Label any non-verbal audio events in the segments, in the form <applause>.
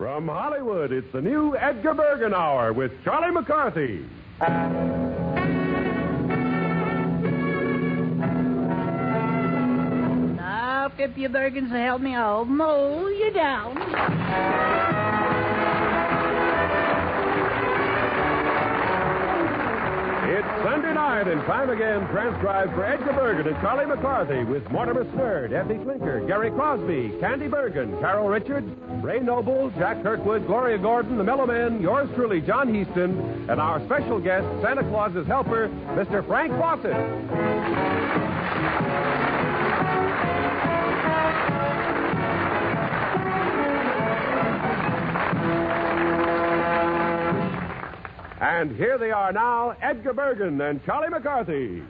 From Hollywood, it's the new Edgar Bergen Hour with Charlie McCarthy. Now, if you Bergens will help me, I'll mow you down. It's Sunday night, and time again transcribed for Edgar Bergen and Charlie McCarthy with Mortimer Snerd, Effie Clinker, Gary Crosby, Candy Bergen, Carol Richards, Ray Noble, Jack Kirkwood, Gloria Gordon, the Mello Men, yours truly, John Heaston, and our special guest, Santa Claus's helper, Mr. Frank Fawcett. And here they are now, Edgar Bergen and Charlie McCarthy.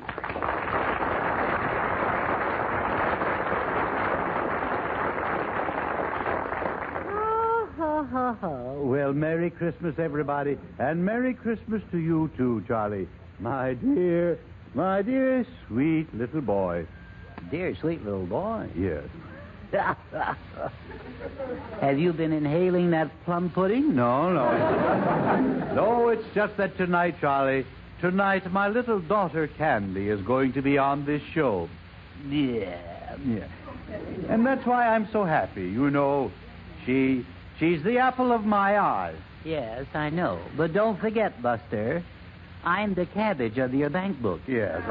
Ha, ha, ha, ha. Well, Merry Christmas, everybody. And Merry Christmas to you, too, Charlie. My dear, my dear, sweet little boy. Dear sweet little boy. Yes. <laughs> Have you been inhaling that plum pudding? No, no. no, it's just that tonight, Charlie, tonight my little daughter Candy is going to be on this show. Yeah. Yeah. And that's why I'm so happy. You know, she she's the apple of my eye. Yes, I know. But don't forget, Buster, I'm the cabbage of your bank book. Yes.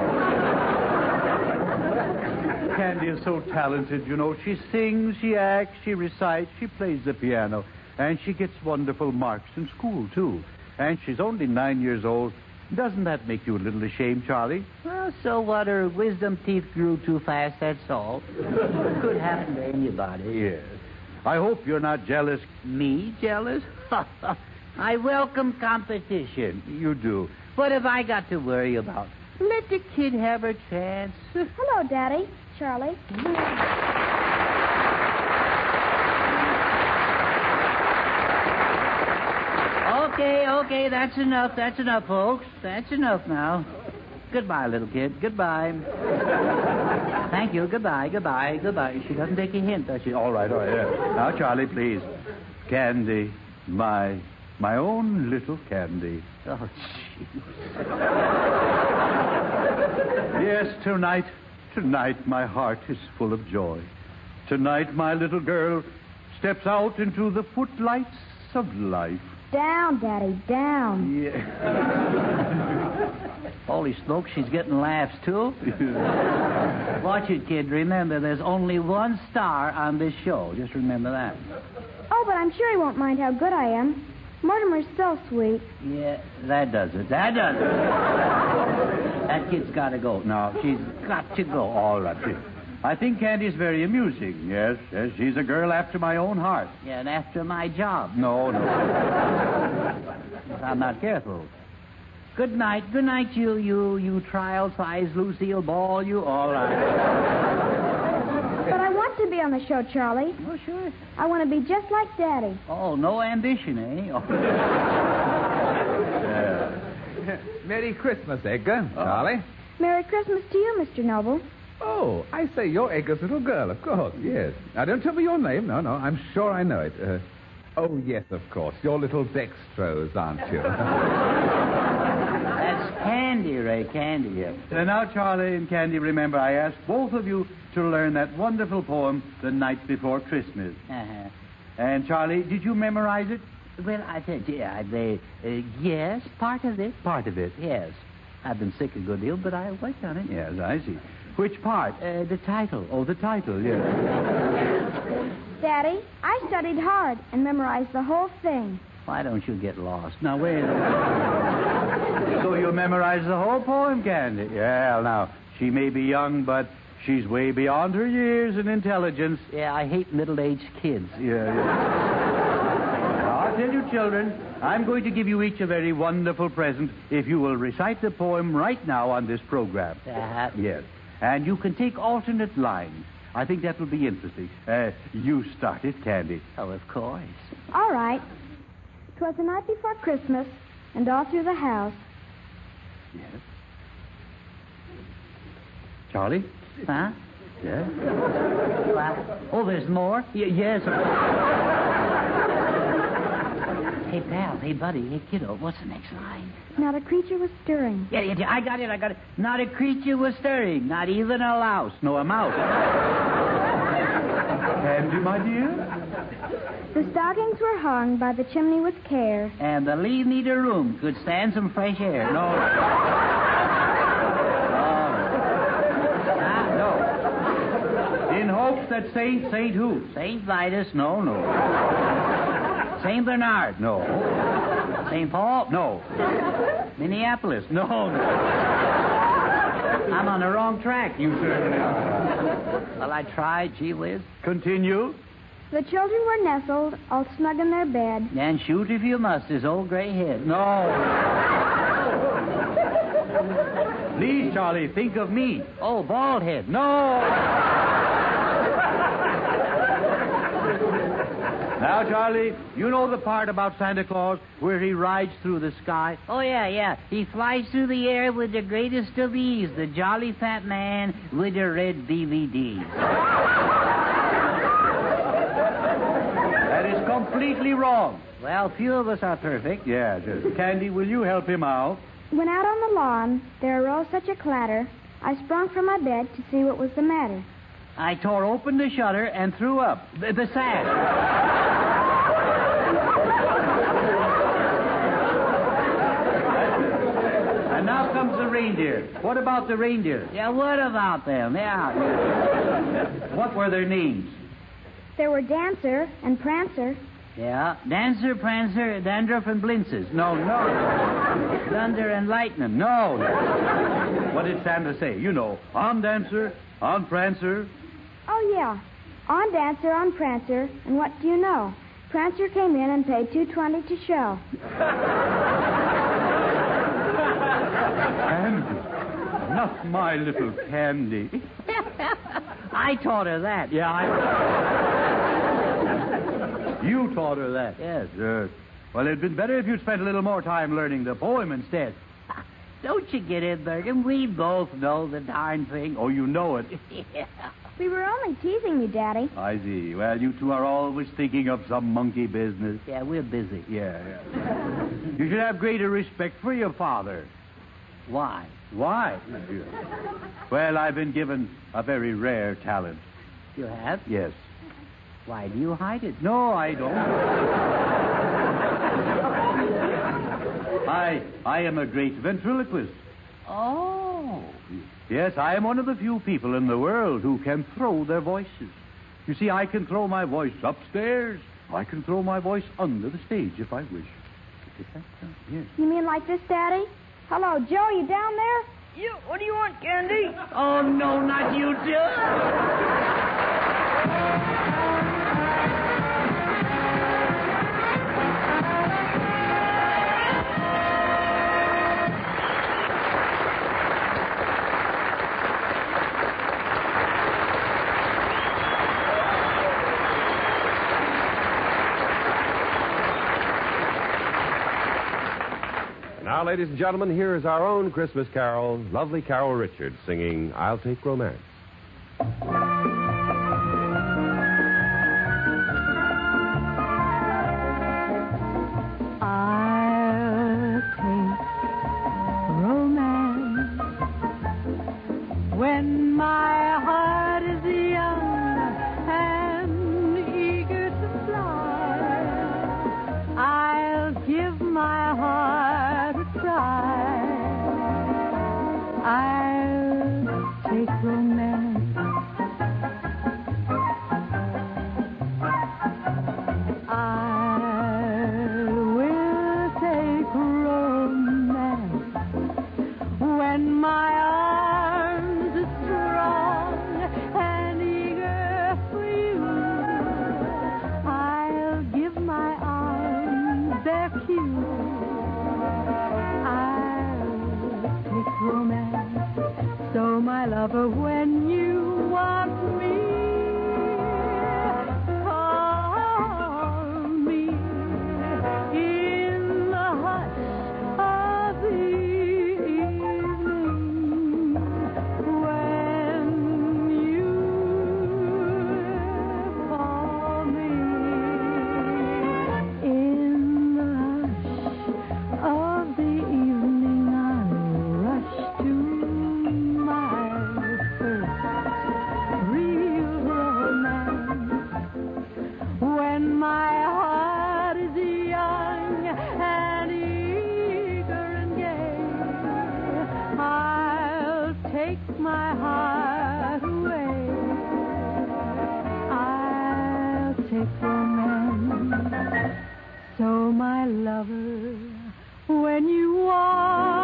Candy is so talented, you know. She sings, she acts, she recites, she plays the piano, and she gets wonderful marks in school, too. And she's only nine years old. Doesn't that make you a little ashamed, Charlie? Well, so what? Her wisdom teeth grew too fast, that's all. Could happen to anybody. Yes. I hope you're not jealous. Me jealous? <laughs> I welcome competition. You do. What have I got to worry about? Let the kid have her chance. Hello, Daddy. Charlie. Okay, okay, that's enough. That's enough, folks. That's enough now. Goodbye, little kid. Goodbye. Thank you. Goodbye, goodbye, goodbye. She doesn't take a hint, does she? All right, all right. yeah. Now, Charlie, please. Candy, my my own little Candy. Oh, jeez. Yes, tonight, tonight my heart is full of joy. Tonight my little girl steps out into the footlights of life. Down, Daddy, down. Yeah. Holy smoke, she's getting laughs, too. <laughs> Watch it, kid. Remember, there's only one star on this show. Just remember that. Oh, but I'm sure he won't mind how good I am. Mortimer's so sweet. Yeah, that does it. That does it. that kid's got to go. No, she's got to go. All right. She- I think Candy's very amusing. Yes, yes, she's a girl after my own heart. Yeah, and after my job. No, no. I'm not careful. Good night. Good night, you, you, you trial size Lucille Ball, you. All right. But I want to be on the show, Charlie. Oh, sure. I want to be just like Daddy. Oh, no ambition, eh? Oh. <laughs> Merry Christmas, Edgar. Charlie. Merry Christmas to you, Mr. Noble. Oh, I say you're Edgar's little girl, of course, yes. Now, don't tell me your name. No, no, I'm sure I know it. Uh, oh, yes, of course. You're little Dextrose, aren't you? <laughs> That's Candy, Ray. Candy, yeah. And now, Charlie and Candy, remember, I asked both of you to learn that wonderful poem, The Night Before Christmas. Uh-huh. And, Charlie, did you memorize it? Well, I said, yeah, they, uh, yes, part of it. Part of it. Yes. I've been sick a good deal, but I worked on it. Yes, I see. Which part? Uh, the title. Oh, the title, yes. Daddy, I studied hard and memorized the whole thing. Why don't you get lost? Now, wait a <laughs> minute. so you memorized the whole poem, Candy? Yeah, now, she may be young, but she's way beyond her years in intelligence. Yeah, I hate middle-aged kids. Yeah, yeah. Now, I'll tell you, children, I'm going to give you each a very wonderful present if you will recite the poem right now on this program. Uh, Yes. And you can take alternate lines. I think that will be interesting. Uh, you start it, Candy. oh, of course. All right. 'Twas the night before Christmas, and all through the house. Yes. Charlie? Huh? Yes. Well, oh, there's more? Y- yes. Hey, pal. Hey, buddy. Hey, kiddo. What's the next line? Not a creature was stirring. Yeah, yeah, yeah, I got it. I got it. Not a creature was stirring. Not even a louse. No, a mouse. Candy, my dear? The stockings were hung by the chimney with care. And the leave needed room could stand some fresh air. No. No. In hopes that Saint, Saint who? St. Vitus, no, no. <laughs> St. Bernard, no. St. Paul, no. Minneapolis, no, no. I'm on the wrong track. You certainly are. Well, I tried, gee whiz. Continue. The children were nestled, all snug in their bed. And shoot if you must, his old gray head. No. Please, Charlie, think of me. Oh, bald head. No. Now, Charlie, you know the part about Santa Claus where he rides through the sky? Oh, yeah, yeah. He flies through the air with the greatest of ease, the jolly fat man with the red BVDs. That is completely wrong. Well, few of us are perfect. Yeah, just. Candy, will you help him out? When out on the lawn, there arose such a clatter, I sprung from my bed to see what was the matter. I tore open the shutter and threw up the, the sash. And now comes the reindeer. What about the reindeer? Yeah, what about them? Yeah. What were their names? There were Dancer and Prancer. Yeah. Dancer, Prancer, Dandruff, and Blintzes. No, no. Thunder and Lightning. No. What did Santa say? You know, I'm Dancer, I'm Prancer. Oh, yeah. On Dancer, on Prancer, and what do you know? Prancer came in and paid two twenty to show. Candy. Not my little Candy. <laughs> I taught her that. Yeah, I. You taught her that. Yes. Yes. Well, it'd been better if you'd spent a little more time learning the poem instead. <laughs> Don't you get it, Bergen? We both know the darn thing. Oh, you know it. <laughs> yeah. We were only teasing you, Daddy. I see. Well, you two are always thinking of some monkey business. Yeah, we're busy. Yeah, yeah. You should have greater respect for your father. Why? Why? Well, I've been given a very rare talent. You have? Yes. Why do you hide it? No, I don't. I I am a great ventriloquist. Oh. Yes, I am one of the few people in the world who can throw their voices. You see, I can throw my voice upstairs. I can throw my voice under the stage if I wish. Is that so? Yes. You mean like this, Daddy? Hello, Joe, you down there? You, what do you want, Candy? Oh, no, not you, too. Ladies and gentlemen, here is our own Christmas carol, lovely Carol Richards singing I'll Take Romance. takes my heart away. I'll take romance. So, my lover, when you walk.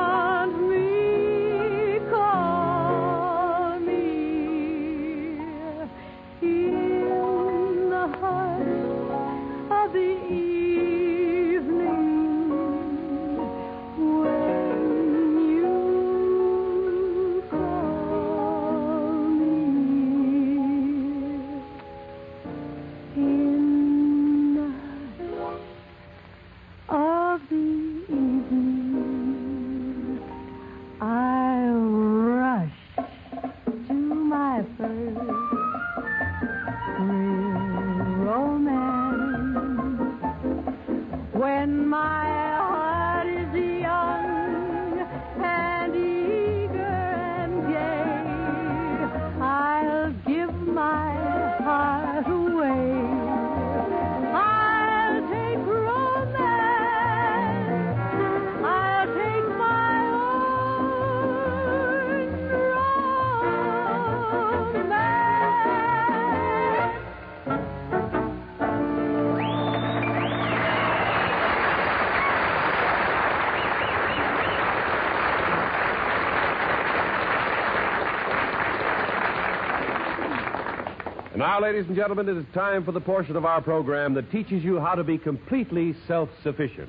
Ladies and gentlemen, it is time for the portion of our program that teaches you how to be completely self sufficient.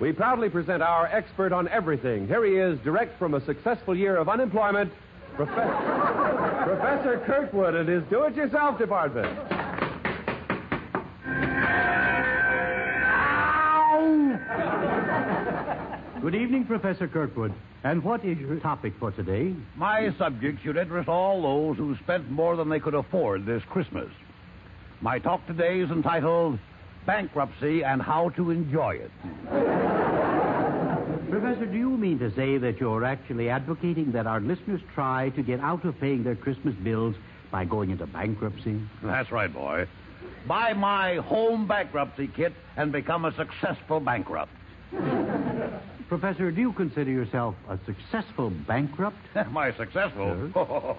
We proudly present our expert on everything. Here he is, direct from a successful year of unemployment, Profe- <laughs> Professor Kirkwood and his do it yourself department. Good evening, Professor Kirkwood. And what is your topic for today? My subject should interest all those who spent more than they could afford this Christmas. My talk today is entitled Bankruptcy and How to Enjoy It. Professor, do you mean to say that you're actually advocating that our listeners try to get out of paying their Christmas bills by going into bankruptcy? That's right, boy. Buy my home bankruptcy kit and become a successful bankrupt. Professor, do you consider yourself a successful bankrupt? <laughs> Am I successful?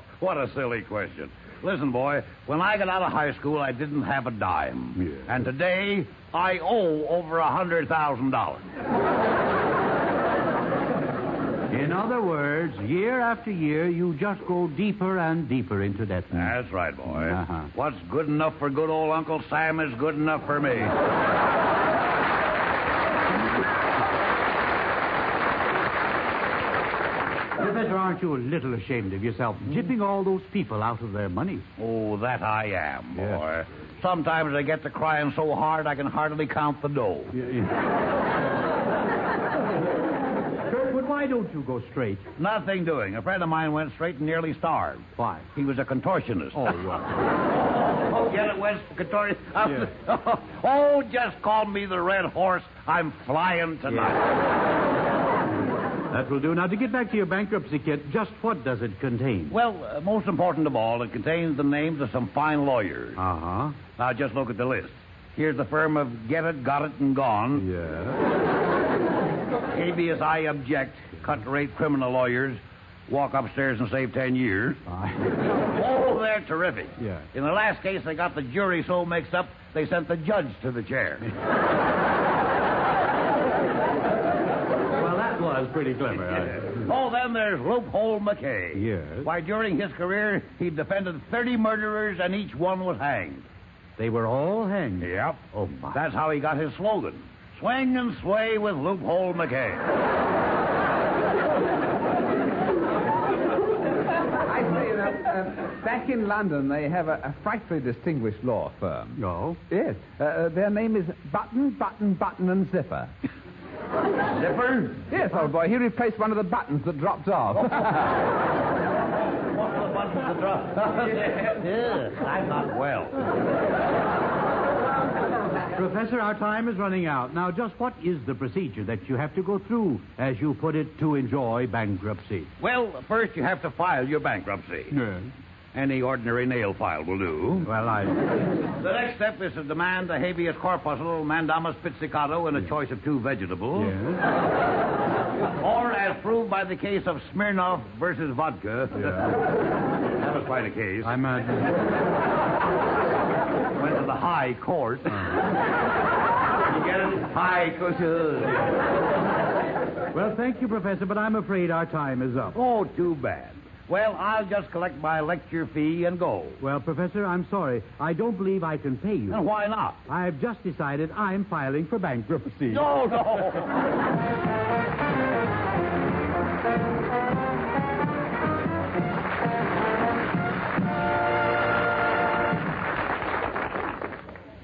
<laughs> what a silly question. Listen, boy, when I got out of high school, I didn't have a dime. And today, I owe over a $100,000. <laughs> In other words, year after year, you just go deeper and deeper into debt. That's right, boy. Uh-huh. What's good enough for good old Uncle Sam is good enough for me. Professor, aren't you a little ashamed of yourself, jipping all those people out of their money? Oh, that I am, Yes. boy. Sometimes I get to crying so hard I can hardly count the dough. Kirkwood, why don't you go straight? Nothing doing. A friend of mine went straight and nearly starved. Why? He was a contortionist. Oh, <laughs> well. Oh, get it, West Contortionist. <laughs> oh, just call me the red horse. I'm flying tonight. That will do. Now, to get back to your bankruptcy kit, just what does it contain? Well, uh, most important of all, it contains the names of some fine lawyers. Uh huh. Now, just look at the list. Here's the firm of Get It, Got It, and Gone. Yeah. <laughs> Habeas I Object, cut rate criminal lawyers. Walk upstairs and save ten years. <laughs> Oh, they're terrific. Yeah. In the last case, they got the jury so mixed up, they sent the judge to the chair. <laughs> well, that was pretty clever. <laughs> oh, then there's Loophole McKay. Yes. Why, during his career, he defended 30 murderers, and each one was hanged. They were all hanged. Yep. Oh, my. That's how he got his slogan. Swing and sway with Loophole McKay. <laughs> I say, you uh, back in London, they have a, a frightfully distinguished law firm. No. Yes. Uh, uh, their name is Button, Button, Button, and Zipper. <laughs> Zipper? Yes, old boy. He replaced one of the buttons that dropped off. Oh. What's the buttons to drop? Ugh, <laughs> I'm not well. Professor, our time is running out. Now, just what is the procedure that you have to go through, as you put it, to enjoy bankruptcy? Well, first you have to file your bankruptcy. Yes. Any ordinary nail file will do. Well, I. The next step is to demand a habeas corpuscle, mandamus pizzicato, and a choice of two vegetables. Yes. Or, as proved by the case of Smirnoff versus vodka. that was quite a case. I'm. Uh, Went to the high high court. you get it? High court. Well, thank you, Professor, but I'm afraid our time is up. Oh, too bad. Well, I'll just collect my lecture fee and go. Well, Professor, I'm sorry. I don't believe I can pay you. And why not? I've just decided I'm filing for bankruptcy. No, no.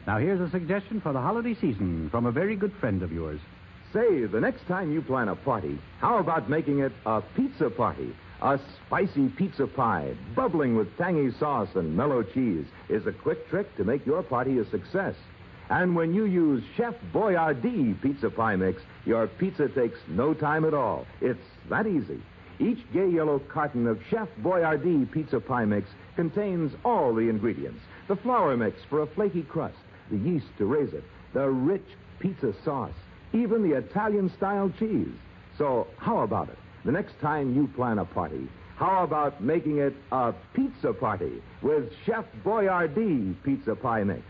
Now, here's a suggestion for the holiday season from a very good friend of yours. Say, the next time you plan a party, how about making it a pizza party? A spicy pizza pie, bubbling with tangy sauce and mellow cheese, is a quick trick to make your party a success. And when you use Chef Boyardee pizza pie mix, your pizza takes no time at all. It's that easy. Each gay yellow carton of Chef Boyardee pizza pie mix contains all the ingredients the flour mix for a flaky crust, the yeast to raise it, the rich pizza sauce, even the Italian style cheese. So, how about it? The next time you plan a party, how about making it a pizza party with Chef Boyardee pizza pie mix?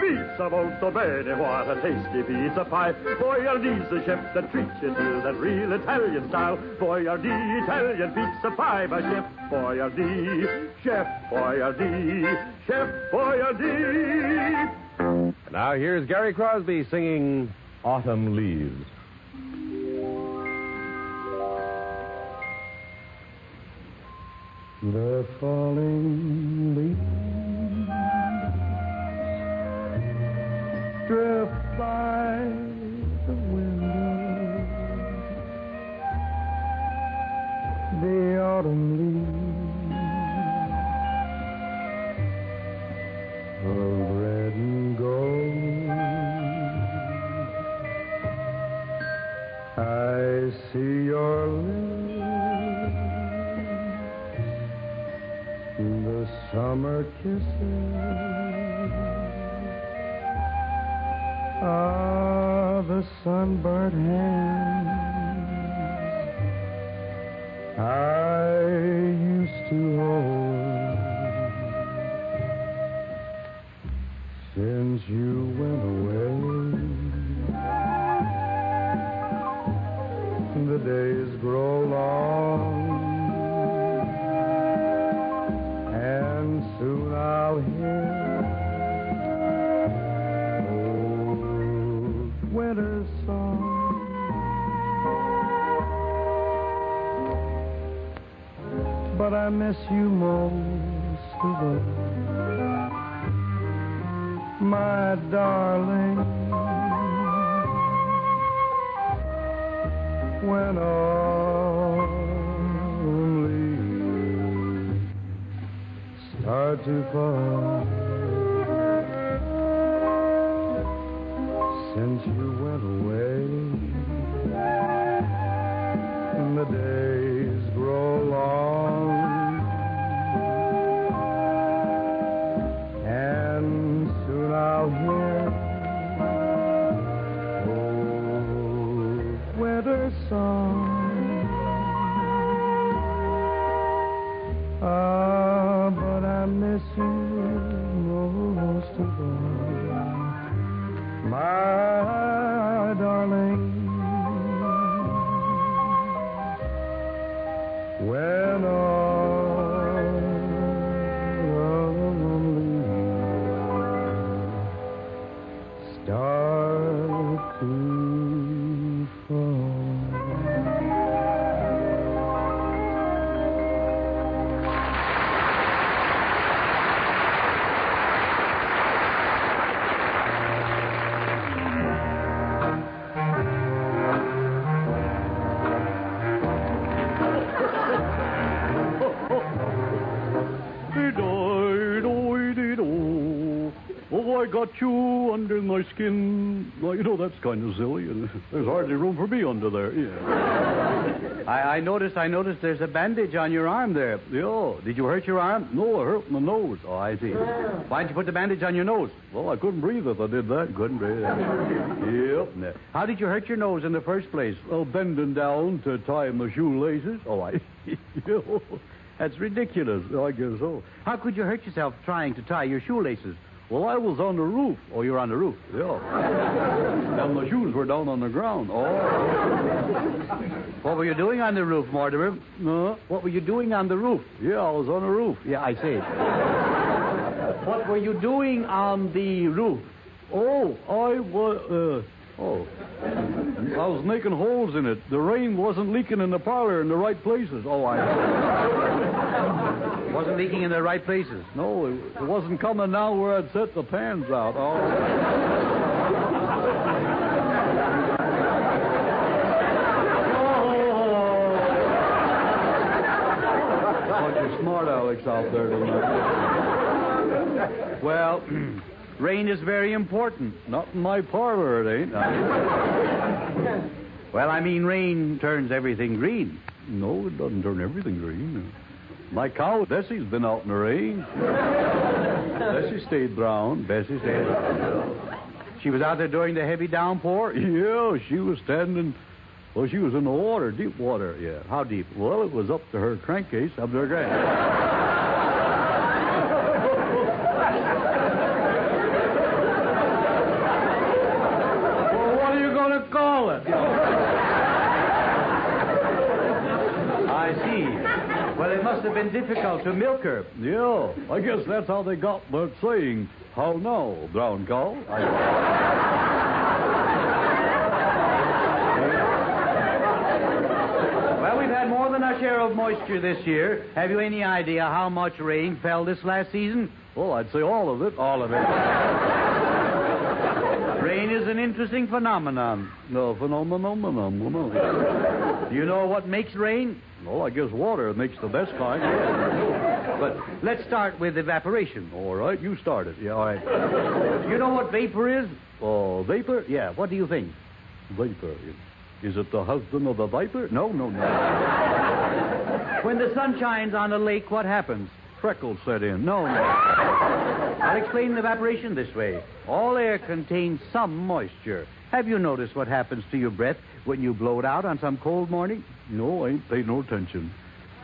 Pizza molto bene, what a tasty pizza pie. Boyardee's the chef that treats you to that real Italian style. Boyardee Italian pizza pie by Chef Boyardee. Chef Boyardee. Chef Boyardee. Now here's Gary Crosby singing Autumn Leaves. The falling leaves drift by the window. Skin. Well, you know, that's kind of silly. and <laughs> There's hardly room for me under there. Yeah. <laughs> I, I noticed, I noticed there's a bandage on your arm there. Yeah. Did you hurt your arm? No, I hurt my nose. Oh, I see. Why'd you put the bandage on your nose? Well, I couldn't breathe if I did that. Couldn't breathe. Yep. How did you hurt your nose in the first place? Well, bending down to tie my shoelaces. Oh, I. <laughs> That's ridiculous. I guess so. How could you hurt yourself trying to tie your shoelaces? Well, I was on the roof. Oh, you're on the roof. Yeah. <laughs> and my shoes were down on the ground. Oh. What were you doing on the roof, Mortimer? No. What were you doing on the roof? Yeah, I was on the roof. Yeah, I see. what were you doing on the roof? Oh, I was. Uh, oh. I was making holes in it. The rain wasn't leaking in the parlor in the right places. Oh, I. <laughs> wasn't leaking in the right places. No, it, it wasn't coming now where I'd set the pans out. Oh. <laughs> Bunch of smart Alex out there tonight. Well, <clears throat> rain is very important. Not in my parlor, it ain't. <laughs> well, I mean, rain turns everything green. No, it doesn't turn everything green. My cow, Bessie's been out in the rain. Bessie stayed brown. Bessie stayed She was out there during the heavy downpour? <laughs> Yeah, she was standing. Well, she was in the water, deep water. Yeah. How deep? Well, it was up to her crankcase, up to her crank. well, what are you going to call it? I see. Well, it must have been difficult to milk her. Yeah, I guess that's how they got that saying. How now, brown cow? Well, we've had more than our share of moisture this year. Have you any idea how much rain fell this last season? Well, I'd say all of it. All of it. Rain is an interesting phenomenon. No, phenomenon. Do you know what makes rain? Well, I guess water makes the best kind. But let's start with evaporation. All right, you start it. Yeah, all right. You know what vapor is? Oh, vapor? Yeah, what do you think? Vapor. Is it the husband of the viper? No, no, no. when the sun shines on a lake, what happens? Freckles set in. No, no. I'll explain evaporation this way. All air contains some moisture. Have you noticed what happens to your breath when you blow it out on some cold morning? No, I ain't paid no attention.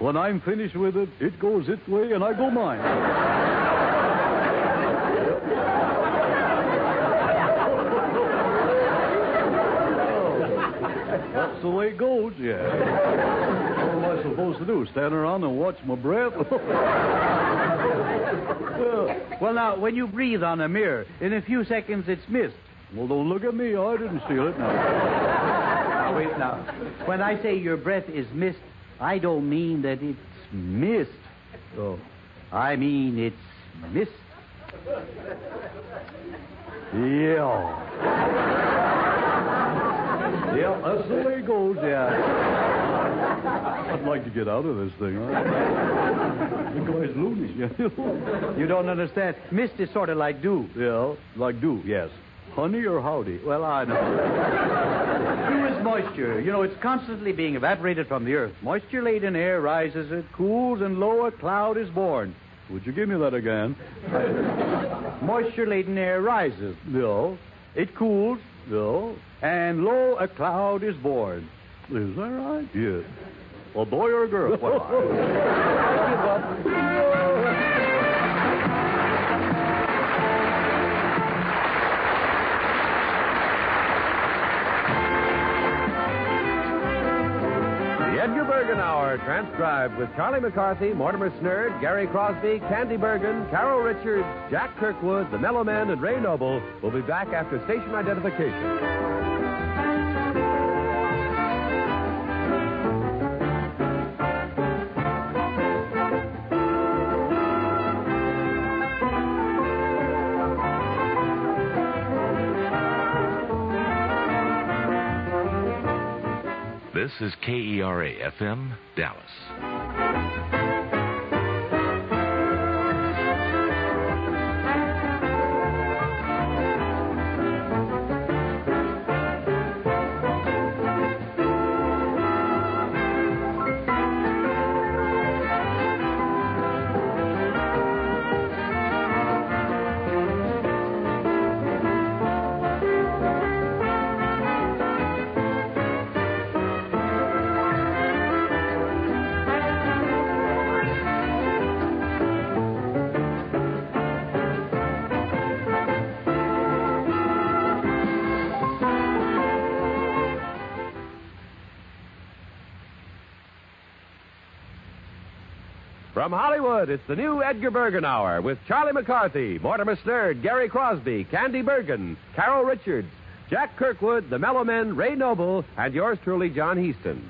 When I'm finished with it, it goes its way and I go mine. <laughs> That's the way it goes, yeah. Supposed to do? Stand around and watch my breath? <laughs> well, now, when you breathe on a mirror, in a few seconds it's mist. Well, don't look at me. I didn't steal it. Now, now wait, now. When I say your breath is mist, I don't mean that it's mist. Oh, I mean it's mist. Yeah. Yeah, that's the way it goes, yeah. I'd like to get out of this thing. Huh? The guy's loony. you don't understand. Mist is sort of like dew. Yeah, like dew, yes. Honey or howdy? Well, I know. dew is moisture. You know, it's constantly being evaporated from the earth. Moisture laden air rises, it cools, and lo, a cloud is born. Would you give me that again? moisture laden air rises. No. It cools. No. And lo, a cloud is born. Is that right? Yes. A boy or a girl? Well, Edgar Bergen Hour, transcribed with Charlie McCarthy, Mortimer Snerd, Gary Crosby, Candy Bergen, Carol Richards, Jack Kirkwood, the Mello Men, and Ray Noble, will be back after station identification. Is KERA FM, Dallas. From Hollywood, it's the new Edgar Bergen Hour with Charlie McCarthy, Mortimer Snerd, Gary Crosby, Candy Bergen, Carol Richards, Jack Kirkwood, the Mello Men, Ray Noble, and yours truly, John Heaston.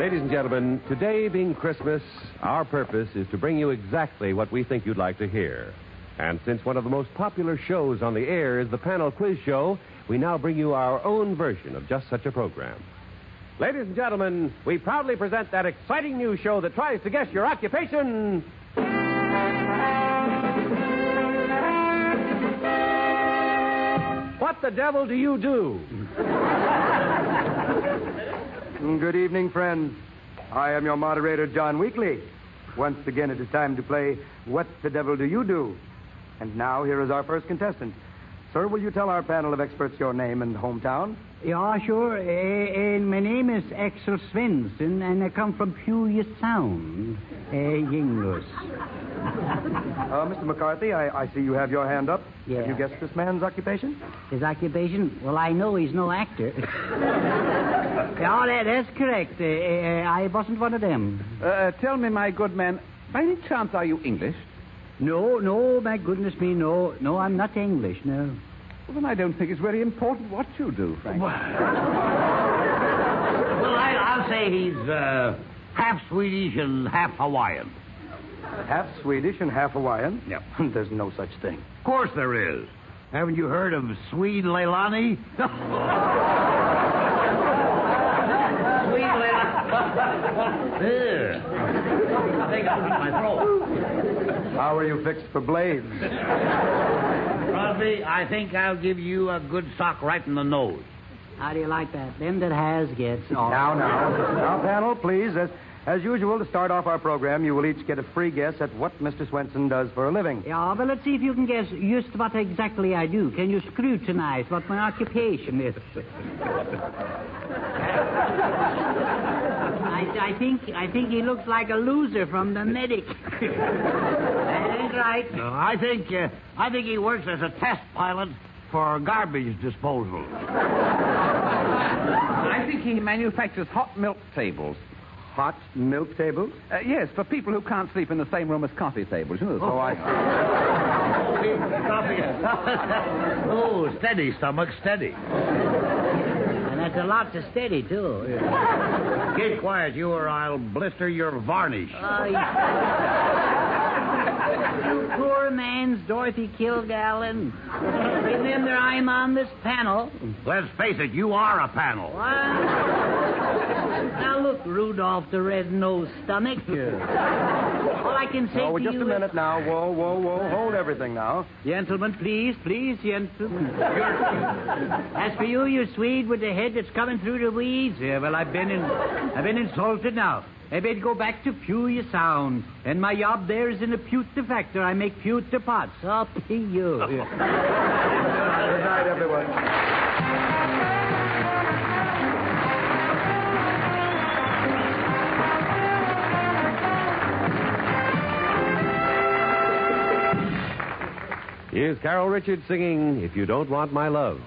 Ladies and gentlemen, today being Christmas, our purpose is to bring you exactly what we think you'd like to hear. And since one of the most popular shows on the air is the panel quiz show, we now bring you our own version of just such a program. Ladies and gentlemen, we proudly present that exciting new show that tries to guess your occupation. What the devil do you do? <laughs> Good evening, friends. I am your moderator, John Weekly. Once again, it is time to play What the Devil Do You Do? And now, here is our first contestant. Sir, will you tell our panel of experts your name and hometown? Yeah, sure. Uh, uh, my name is Axel Svensson, and I come from Puget Sound, uh, English. Uh, Mr. McCarthy, I, I see you have your hand up. Yeah. Have you guessed this man's occupation? His occupation? Well, I know he's no actor. <laughs> yeah, that, that's correct. Uh, uh, I wasn't one of them. Uh, tell me, my good man, by any chance are you English? No, no, my goodness me, no. No, I'm not English, no. Well, then I don't think it's very important what you do, Frank. Well, I, I'll say he's uh, half Swedish and half Hawaiian. Half Swedish and half Hawaiian? Yep. <laughs> There's no such thing. Of course there is. Haven't you heard of Swede Leilani? <laughs> Swede Leilani. <laughs> Ugh. I think I'll beat my throat. How are you fixed for blades? Crosby, I think I'll give you a good sock right in the nose. How do you like that? Them that has gets all. Now, now. Now, panel, please. As, as usual, to start off our program, you will each get a free guess at what Mr. Swenson does for a living. Yeah, but let's see if you can guess just what exactly I do. Can you scrutinize what my occupation is? <laughs> I, I think I think he looks like a loser from the medic. that ain't right. No, I think uh, I think he works as a test pilot for garbage disposal. I think he manufactures hot milk tables. Hot milk tables? Uh, yes, for people who can't sleep in the same room as coffee tables. You know, Oh, <laughs> I <laughs> oh, steady, stomach, steady. That's a lot to steady, too. Keep quiet, you, or I'll blister your varnish. You... you poor man's Dorothy Kilgallen. Remember, I'm on this panel. Let's face it, you are a panel. Now look, Rudolph the red-nosed stomach. All I can say Oh, to just you a minute now. Whoa, whoa, whoa. Hold everything now. Gentlemen, please, please, gentlemen. As for you, you Swede with the head that's coming through the weeds, yeah, well, I've been in, I've been insulted now. I better go back to Puget Sound, and my job there is in a pewter factory. I make pewter pots. Up to you. Good night, everyone. Here's Carol Richards singing If You Don't Want My Love.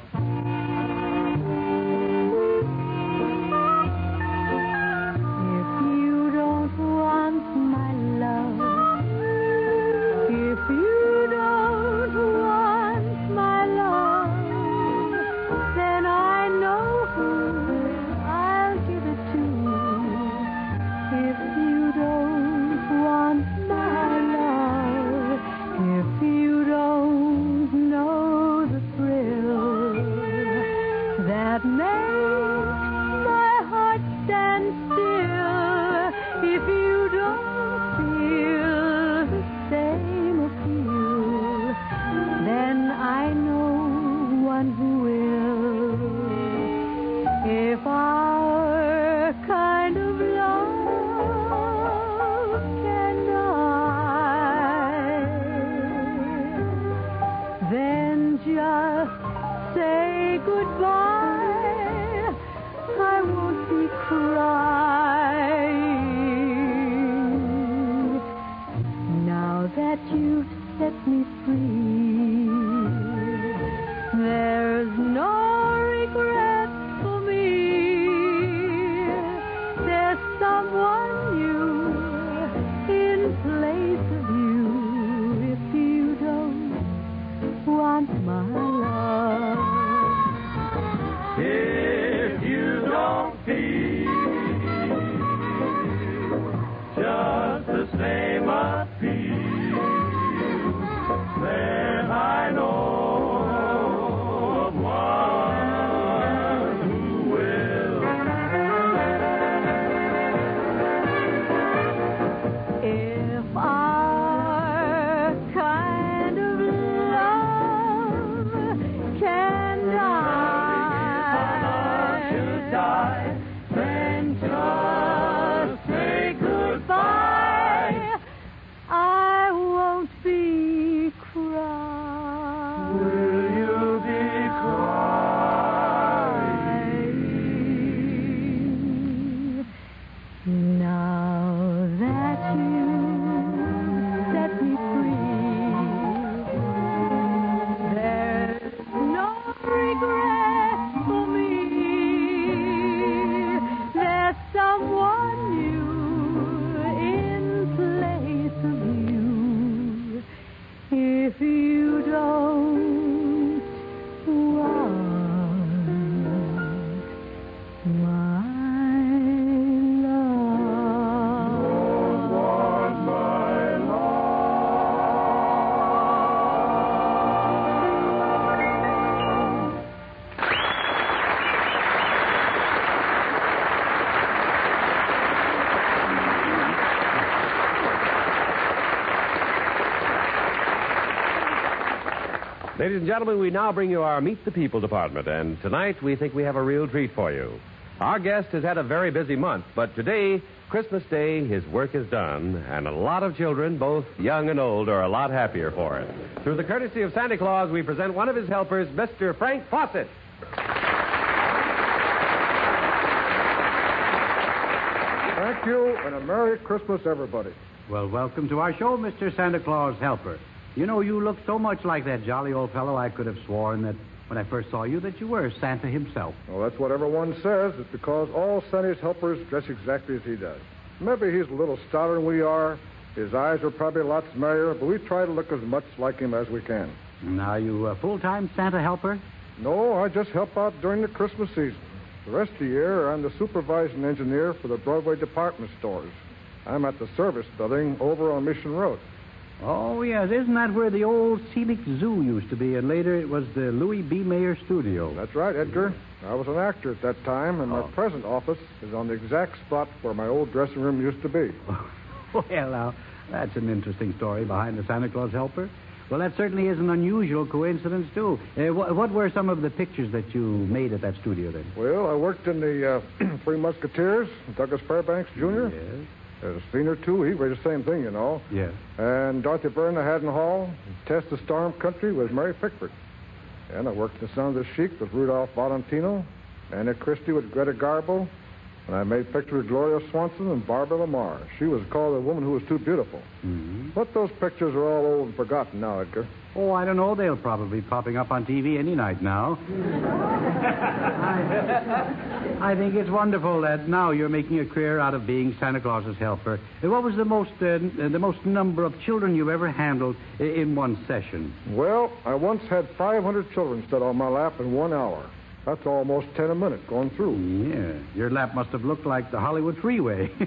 Ladies and gentlemen, we now bring you our Meet the People department, and tonight we think we have a real treat for you. Our guest has had a very busy month, but today, Christmas Day, his work is done, and a lot of children, both young and old, are a lot happier for it. Through the courtesy of Santa Claus, we present one of his helpers, Mr. Frank Fawcett. Thank you, and a Merry Christmas, everybody. Well, welcome to our show, Mr. Santa Claus Helper. You know, you look so much like that jolly old fellow, I could have sworn that when I first saw you that you were Santa himself. Well, that's what everyone says. It's because all Santa's helpers dress exactly as he does. Maybe he's a little stouter than we are. His eyes are probably lots merrier, but we try to look as much like him as we can. Now, you a full-time Santa helper? No, I just help out during the Christmas season. The rest of the year, I'm the supervising engineer for the Broadway department stores. I'm at the service building over on Mission Road. Oh, yes. Isn't that where the old Selig Zoo used to be? And later it was the Louis B. Mayer Studio. That's right, Edgar. I was an actor at that time, and my Oh. present office is on the exact spot where my old dressing room used to be. <laughs> Well, now, that's an interesting story behind the Santa Claus helper. Well, that certainly is an unusual coincidence, too. Uh, wh- what were some of the pictures that you made at that studio then? Well, I worked in the uh, <clears throat> Three Musketeers, Douglas Fairbanks Jr. Yes. Scene or two. He was the same thing, you know. Yes. And Dorothy Vernon, the Haddon Hall. Tess of the Storm Country was Mary Pickford. And I worked in Son of the Sheik with Rudolph Valentino. Anna Christie with Greta Garbo. And I made pictures with Gloria Swanson and Barbara La Marr. She was called the woman who was too beautiful. Mm-hmm. But those pictures are all old and forgotten now, Edgar. Oh, I don't know. They'll probably be popping up on TV any night now. I, <laughs> I think it's wonderful that now you're making a career out of being Santa Claus's helper. Uh, What was the most uh, the most number of children you've ever handled in one session? Well, I once had 500 children sit on my lap in one hour. That's almost 10 a minute going through. Yeah, your lap must have looked like the Hollywood Freeway. <laughs>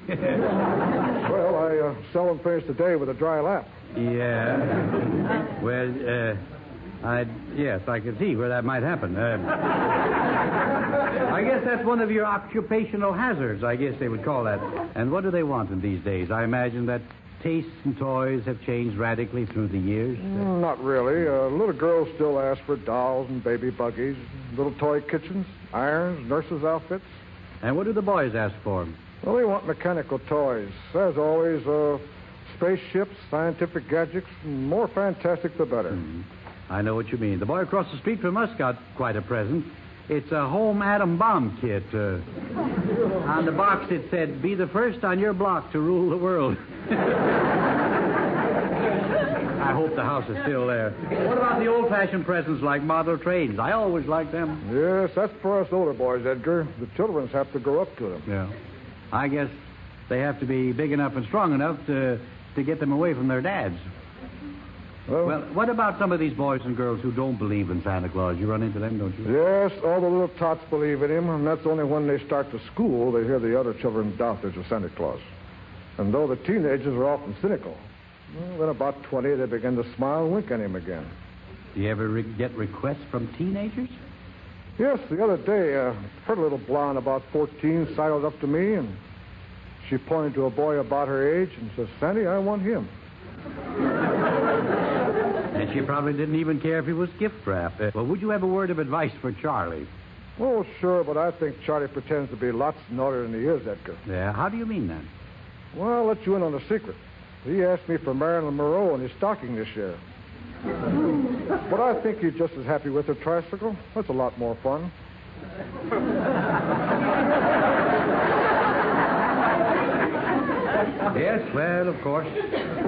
Well, I uh, seldom finish the day with a dry lap. yeah. Well, uh, I yes, I can see where that might happen. Uh, I guess that's one of your occupational hazards. I guess they would call that. And what do they want in these days? I imagine that tastes and toys have changed radically through the years. Mm, Not really. Uh, little girls still ask for dolls and baby buggies, little toy kitchens, irons, nurses' outfits. And what do the boys ask for? Well, they want mechanical toys. As always, uh, spaceships, scientific gadgets, more fantastic the better. I know what you mean. The boy across the street from us got quite a present. It's a home atom bomb kit. Uh, on the box it said, "Be the first on your block to rule the world." <laughs> I hope the house is still there. What about the old-fashioned presents like model trains? I always like them. Yes, that's for us older boys, Edgar. The children's have to grow up to them. Yeah. I guess they have to be big enough and strong enough to to get them away from their dads. Well, Well, what about some of these boys and girls who don't believe in Santa Claus? You run into them, don't you? yes, all the little tots believe in him, and that's only when they start to school they hear the other children doubt there's a Santa Claus. And though the teenagers are often cynical, well, then about 20 they begin to smile and wink at him again. Do you ever re- get requests from teenagers? Yes, the other day, uh, heard a little blonde about 14 sidled up to me, and she pointed to a boy about her age and says, Sandy, I want him. <laughs> And she probably didn't even care if he was gift wrapped. Uh, well, would you have a word of advice for Charlie? Oh, sure, but I think Charlie pretends to be lots naughtier than he is, Edgar. Yeah, how do you mean that? Well, I'll let you in on a secret. He asked me for Marilyn Monroe in his stocking this year. <laughs> but I think he's just as happy with a tricycle. That's a lot more fun. <laughs> Yes, well, of course.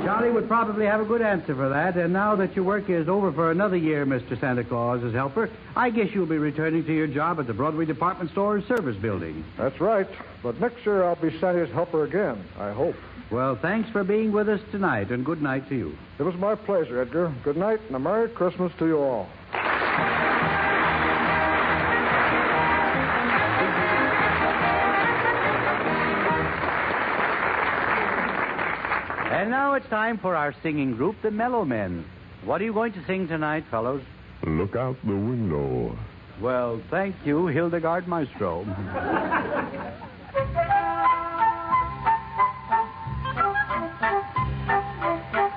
Charlie would probably have a good answer for that. And now that your work is over for another year, Mr. Santa Claus as helper, I guess you'll be returning to your job at the Broadway Department Store service building. That's right. But next year I'll be Santa's helper again, I hope. Well, thanks for being with us tonight, and good night to you. It was my pleasure, Edgar. Good night and a Merry Christmas to you all. And now it's time for our singing group, the Mello Men. What are you going to sing tonight, fellows? Look out the window. Well, thank you, Hildegard Maestro.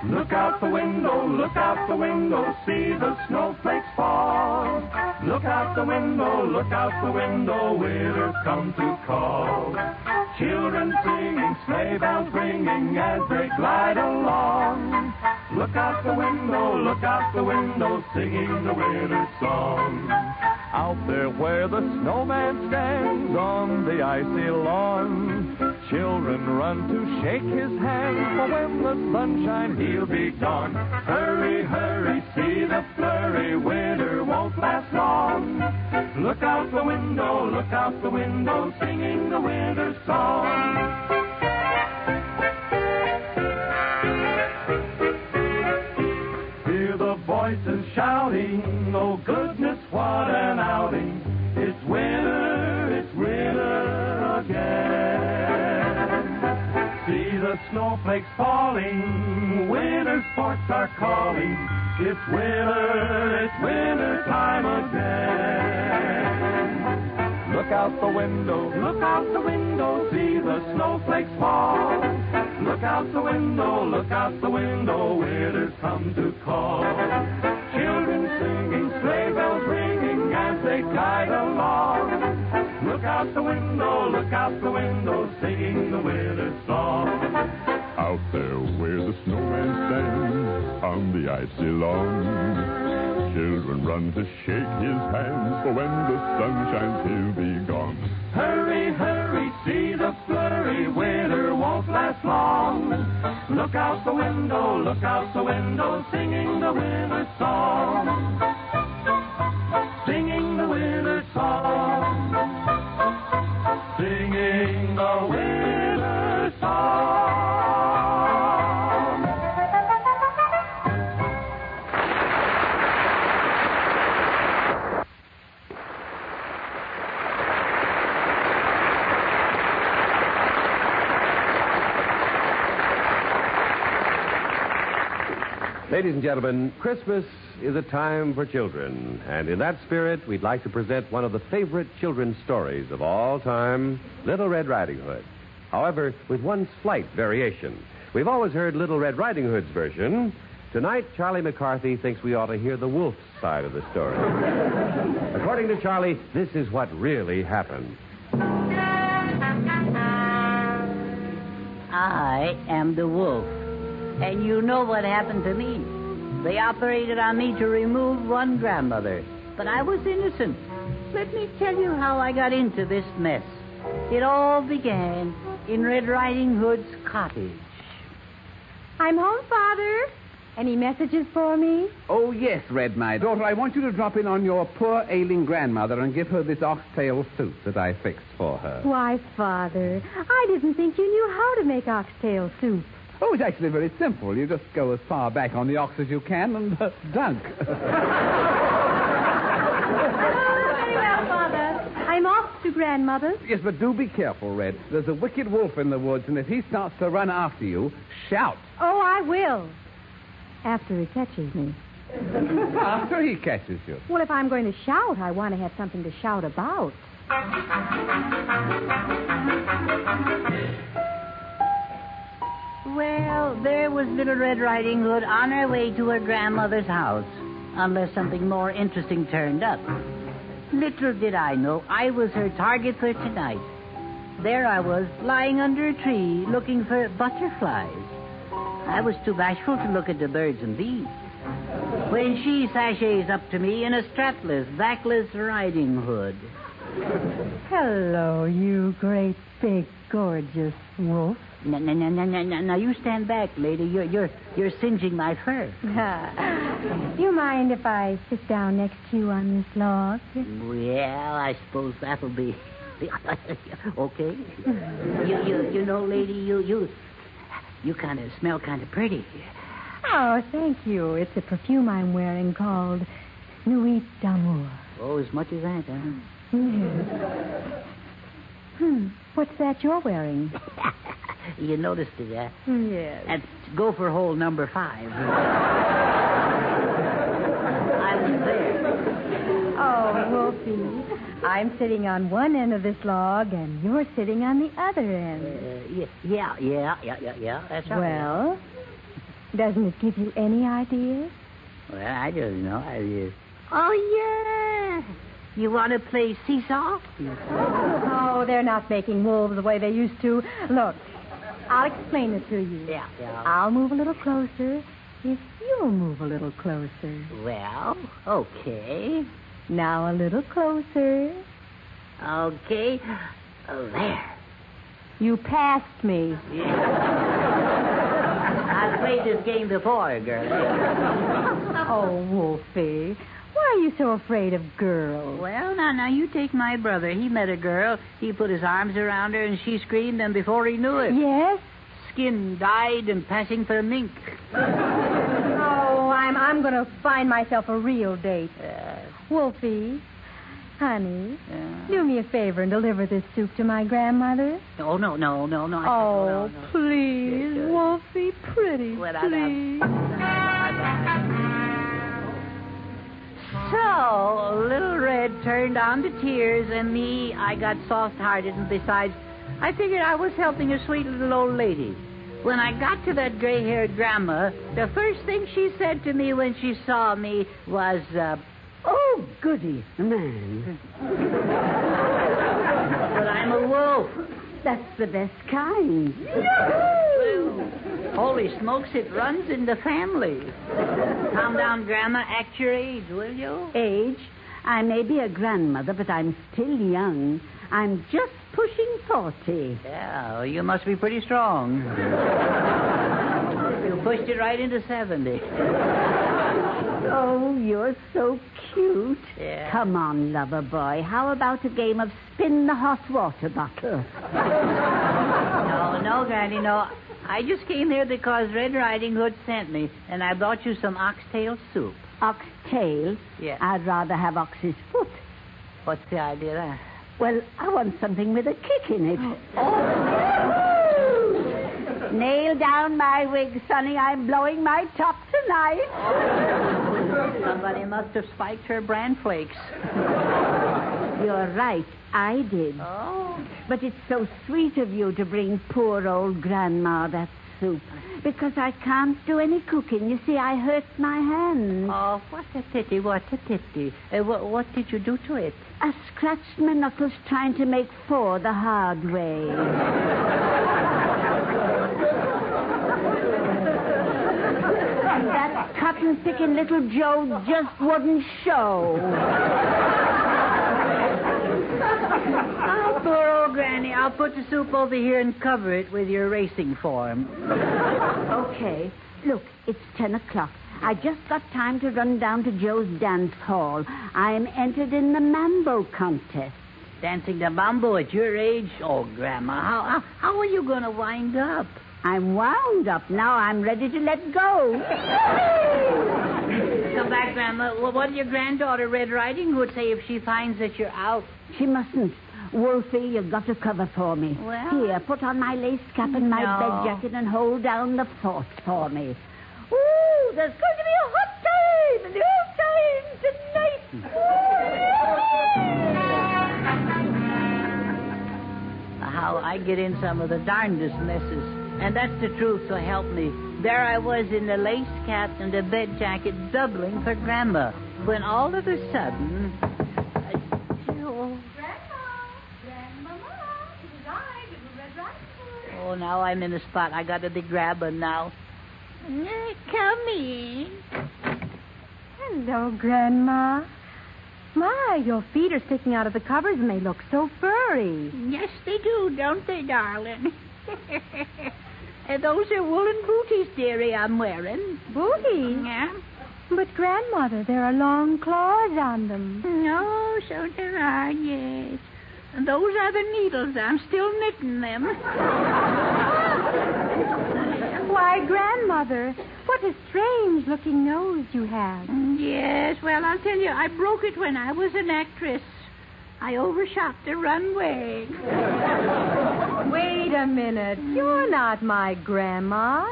Look out the window, look out the window, see the snowflakes fall. Look out the window, look out the window, winter's come to call. Children singing, sleigh bells ringing as they glide along. Look out the window, look out the window, singing the winter song. Out there where the snowman stands on the icy lawn, children run to shake his hand, for when the sunshine he'll be gone. Hurry, hurry, see the flurry, winter won't last long. Look out the window, look out the window, singing the winter song. Goodness, what an outing. It's winter, it's winter again. See the snowflakes falling, winter sports are calling. It's winter, it's winter time again. Look out the window, Look out the window, see the snowflakes fall. Look out the window, look out the window, winter's come to call. Out the window, look out the window, singing the winter song. Out there where the snowman stands on the icy lawn. Children run to shake his hands, for when the sun shines, he'll be gone. Hurry, hurry, see the flurry, winter won't last long. Look out the window, look out the window, singing the winter song. Singing the winter song. The Ladies and gentlemen, Christmas is a time for children. And in that spirit, we'd like to present one of the favorite children's stories of all time Little Red Riding Hood. However, with one slight variation. We've always heard Little Red Riding Hood's version. Tonight, Charlie McCarthy thinks we ought to hear the wolf's side of the story. <laughs> According to Charlie, this is what really happened. I am the wolf. And you know what happened to me. They operated on me to remove one grandmother. But I was innocent. Let me tell you how I got into this mess. It all began in Red Riding Hood's cottage. I'm home, Father. Any messages for me? Oh, yes, Red, my daughter. I want you to drop in on your poor ailing grandmother and give her this oxtail soup that I fixed for her. Why, Father, I didn't think you knew how to make oxtail soup. Oh, it's actually very simple. You just go as far back on the ox as you can and uh, dunk. <laughs> Well, Father. I'm off to Grandmother's. yes, but do be careful, Red. There's a wicked wolf in the woods, and if he starts to run after you, shout. Oh, I will. After he catches me. <laughs> After he catches you. Well, if I'm going to shout, I want to have something to shout about. Well, there was Little Red Riding Hood on her way to her grandmother's house, unless something more interesting turned up. Little did I know I was her target for tonight. There I was, lying under a tree, looking for butterflies. I was too bashful to look at the birds and bees. When she sashays up to me in a strapless, backless riding hood. Hello, you great, big, gorgeous wolf. Now, now, now, now, now, now, you stand back, lady. You're, you're, you're singeing my fur. Do <laughs> you mind if I sit down next to you on this log? Well, I suppose that'll be <laughs> okay. You, you, you know, lady, you, you, you kind of smell kind of pretty. Oh, thank you. It's a perfume I'm wearing called Nuit d'Amour. Oh, as much as that, huh? Yes. Hmm. What's that you're wearing? <laughs> you noticed it, huh? Yes. That's gopher hole number five. <laughs> I was there. Oh, Wolfie. I'm sitting on one end of this log, and you're sitting on the other end. Uh, yeah, yeah, yeah, yeah, yeah. That's right. Well, doesn't it give you any ideas? Well, I don't know. I just... Oh, yeah. You want to play seesaw? Oh, they're not making wolves the way they used to. Look, I'll explain it to you. Yeah, yeah. I'll move a little closer if you'll move a little closer. Well, okay. Now a little closer. Okay. Oh, there. You passed me. <laughs> I've played this game before, girl. oh, Wolfie. Why are you so afraid of girls? Well, now, now, you take my brother. He met a girl. He put his arms around her, and she screamed, and before he knew it... Yes? Skin died and passing for a mink. oh, I'm, I'm going to find myself a real date. Uh, Wolfie, honey, Yeah. do me a favor and deliver this soup to my grandmother. Oh, no, no, no, no. I- Oh, no, no. please, Yes, Wolfie, pretty, Well, I- please. So, Little Red turned on to tears, and me, I got soft hearted, and besides, I figured I was helping a sweet little old lady. When I got to that gray haired grandma, the first thing she said to me when she saw me was, uh, Oh, goody, man. <laughs> but I'm a wolf. That's the best kind. Holy smokes, it runs in the family. Calm down, Grandma. Act your age, will you? Age? I may be a grandmother, but I'm still young. I'm just pushing 40. Yeah, well, you must be pretty strong. you pushed it right into 70. Oh, you're so cute. Yeah. Come on, lover boy. How about a game of spin the hot water bottle? No, no, Granny, no. I just came here because Red Riding Hood sent me, and I brought you some oxtail soup. Oxtail? Yeah. I'd rather have ox's foot. What's the idea there? Well, I want something with a kick in it. Oh. <laughs> Nail down my wig, Sonny. I'm blowing my top tonight. Somebody must have spiked her bran flakes. <laughs> You're right. I did. Oh. But it's so sweet of you to bring poor old Grandma that soup. Because I can't do any cooking. You see, I hurt my hand. Oh, what a pity, what a pity. Uh, wha- what did you do to it? I scratched my knuckles trying to make four the hard way. and that cotton picking little Joe just wouldn't show. Oh, poor old Granny. I'll put the soup over here and cover it with your racing form. Okay. Look, it's ten o'clock. I just got time to run down to Joe's dance hall. I'm entered in the mambo contest. Dancing the mambo at your age? Oh, Grandma, how, how, how are you going to wind up? I'm wound up. Now I'm ready to let go. Come back, Grandma. Well, what did your granddaughter, Red Riding Hood, say if she finds that you're out? She mustn't. Wolfie, you've got to cover for me. Well- Here, put on my lace cap and my No. bed jacket and hold down the fort for me. Ooh, there's going to be a hot time in the old time tonight. How I get in some of the darndest messes. And that's the truth, so help me. There I was in the lace cap and the bed jacket, doubling for Grandma. When all of a sudden. Oh, now I'm in a spot. I got to be grabbing now. Mm, come in. Hello, Grandma. My, your feet are sticking out of the covers and they look so furry. Yes, they do, don't they, darling? <laughs> And those are woolen booties, dearie, I'm wearing. Booties? Yeah. But, Grandmother, there are long claws on them. No, so there are, yes. And those are the needles. I'm still knitting them. Why, Grandmother, what a strange looking nose you have. Yes, well, I'll tell you, I broke it when I was an actress. I overshot the runway. Wait a minute. You're not my grandma.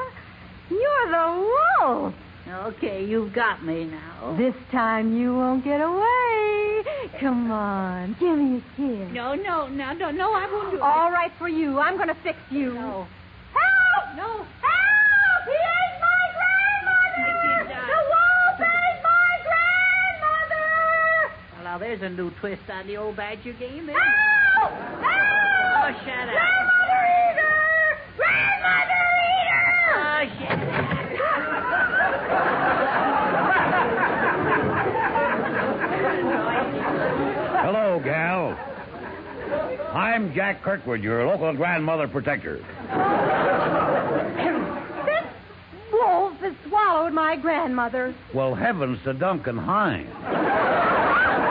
You're the wolf. Okay, you've got me now. This time you won't get away. Come on, give me a kiss. No, no, no, no, no, I won't do it. All right for you. I'm going to fix you. No. Help! No. Help! He ate my grandmother! The wolf ate my grandmother! Well, now there's a new twist on the old badger game. Isn't? Help! Help! Oh, shut up. Grandmother eater! Grandmother eater! Oh, shut Hello, gal. I'm Jack Kirkwood, your local grandmother protector. <coughs> This wolf has swallowed my grandmother. Well, heavens to Duncan Hines. <laughs>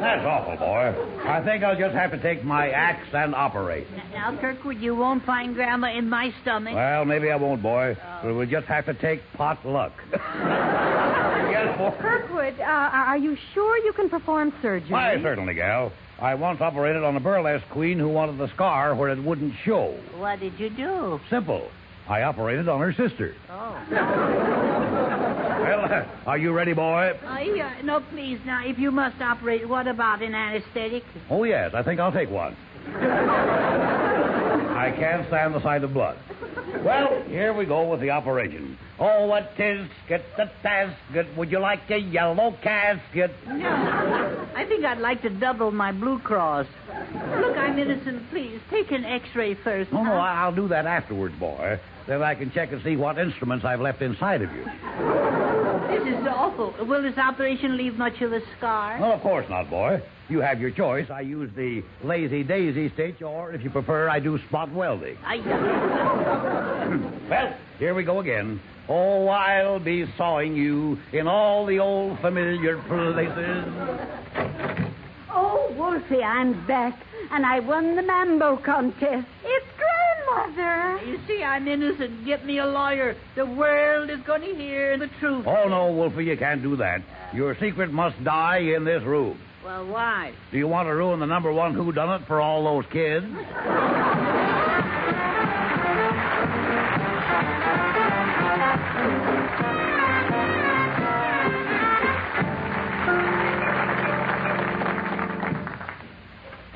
That's awful, boy. I think I'll just have to take my axe and operate. Now, Kirkwood, you won't find Grandma in my stomach. Well, maybe I won't, boy. But we'll just have to take pot luck. <laughs> yes, boy. Kirkwood, uh, are you sure you can perform surgery? Why, certainly, gal. I once operated on a burlesque queen who wanted the scar where it wouldn't show. What did you do? Simple. I operated on her sister. Oh. Well, uh, are you ready, boy? I, uh, no, please, now, if you must operate, what about an anesthetic? Oh, yes, I think I'll take one. I can't stand the sight of blood. Well, here we go with the operation. Oh, what tis, get the tasket. Would you like a yellow casket? No. I think I'd like to double my Blue Cross. Look, I'm innocent. Please, take an x-ray first. No, no, huh? I'll do that afterwards, boy. Then I can check and see what instruments I've left inside of you. This is awful. Will this operation leave much of a scar? Well, of course not, boy. You have your choice. I use the lazy daisy stitch, or if you prefer, I do spot welding. I... <clears throat> Well, here we go again. Oh, I'll be sawing you in all the old familiar places. Oh, Wolfie, I'm back, and I won the mambo contest. It's grandmother. You see, I'm innocent. Get me a lawyer. The world is going to hear the truth. Oh, no, Wolfie, you can't do that. Your secret must die in this room. Well, why? Do you want to ruin the number one who done it for all those kids? <laughs>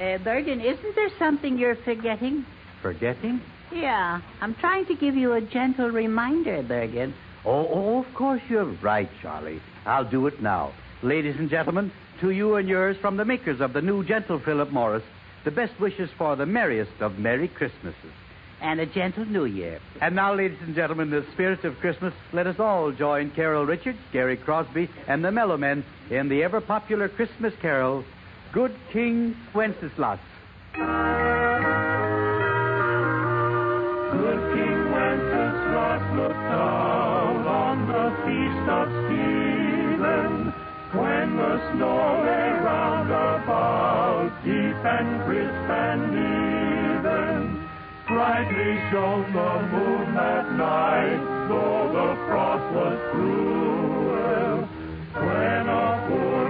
Uh, Bergen, isn't there something you're forgetting? Forgetting? Yeah. I'm trying to give you a gentle reminder, Bergen. Oh, oh, of course you're right, Charlie. I'll do it now. Ladies and gentlemen, to you and yours from the makers of the new gentle Philip Morris, the best wishes for the merriest of Merry Christmases. And a gentle New Year. And now, ladies and gentlemen, in the spirit of Christmas, let us all join Carol Richards, Gary Crosby, and the Mello Men in the ever popular Christmas carol, Good King Wenceslas. Good King Wenceslas looked down on the feast of Stephen, when the snow lay round about, deep and crisp and even. Brightly shone the moon that night, though the frost was cruel. When a poor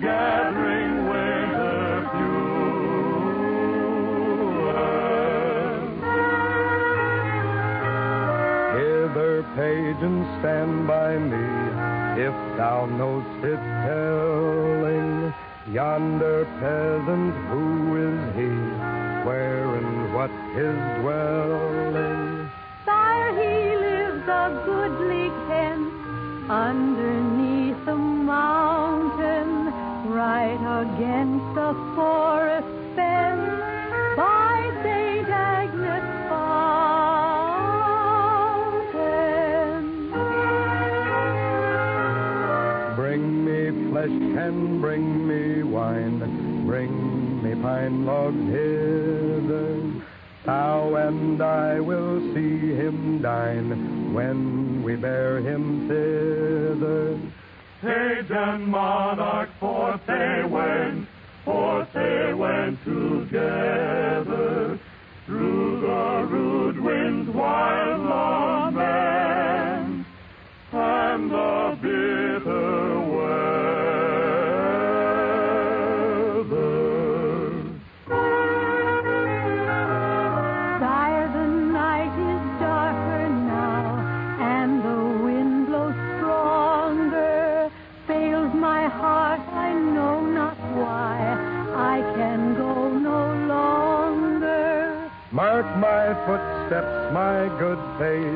gathering winter Hither, page, and stand by me, if thou knowst it telling. Yonder peasant, who is he? Where and what his dwelling? Sire, he lives a goodly ken underneath mountain, right against the forest fence by St. Agnes fountain. Bring me flesh and bring me wine. Bring me pine logs hither. Thou and I will see him dine when we bear him thither. And monarch forth they went, forth they went together. Good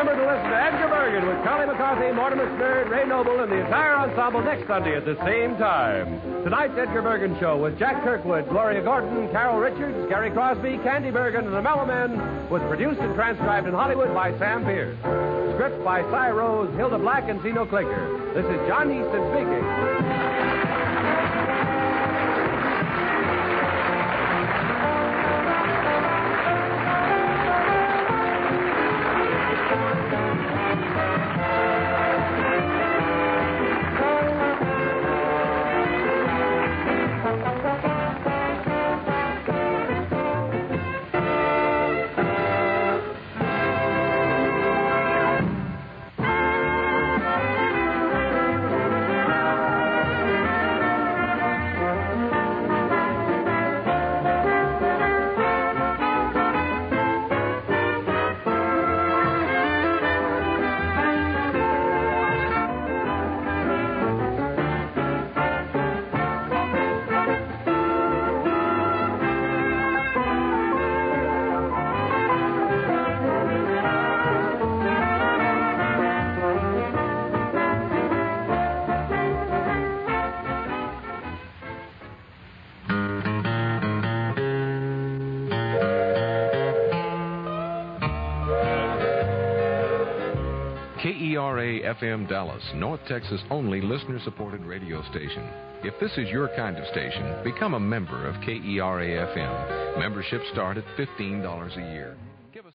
Remember to listen to Edgar Bergen with Charlie McCarthy, Mortimer Snerd, Ray Noble, and the entire ensemble next Sunday at the same time. Tonight's Edgar Bergen Show with Jack Kirkwood, Gloria Gordon, Carol Richards, Gary Crosby, Candy Bergen, and the Mello Men was produced and transcribed in Hollywood by Sam Pierce. Script by Cy Rose, Hilda Black, and Zeno Klinker. This is John Easton speaking. FM Dallas, North Texas' only listener supported radio station. If this is your kind of station, become a member of KERA FM. Membership start at $15 a year.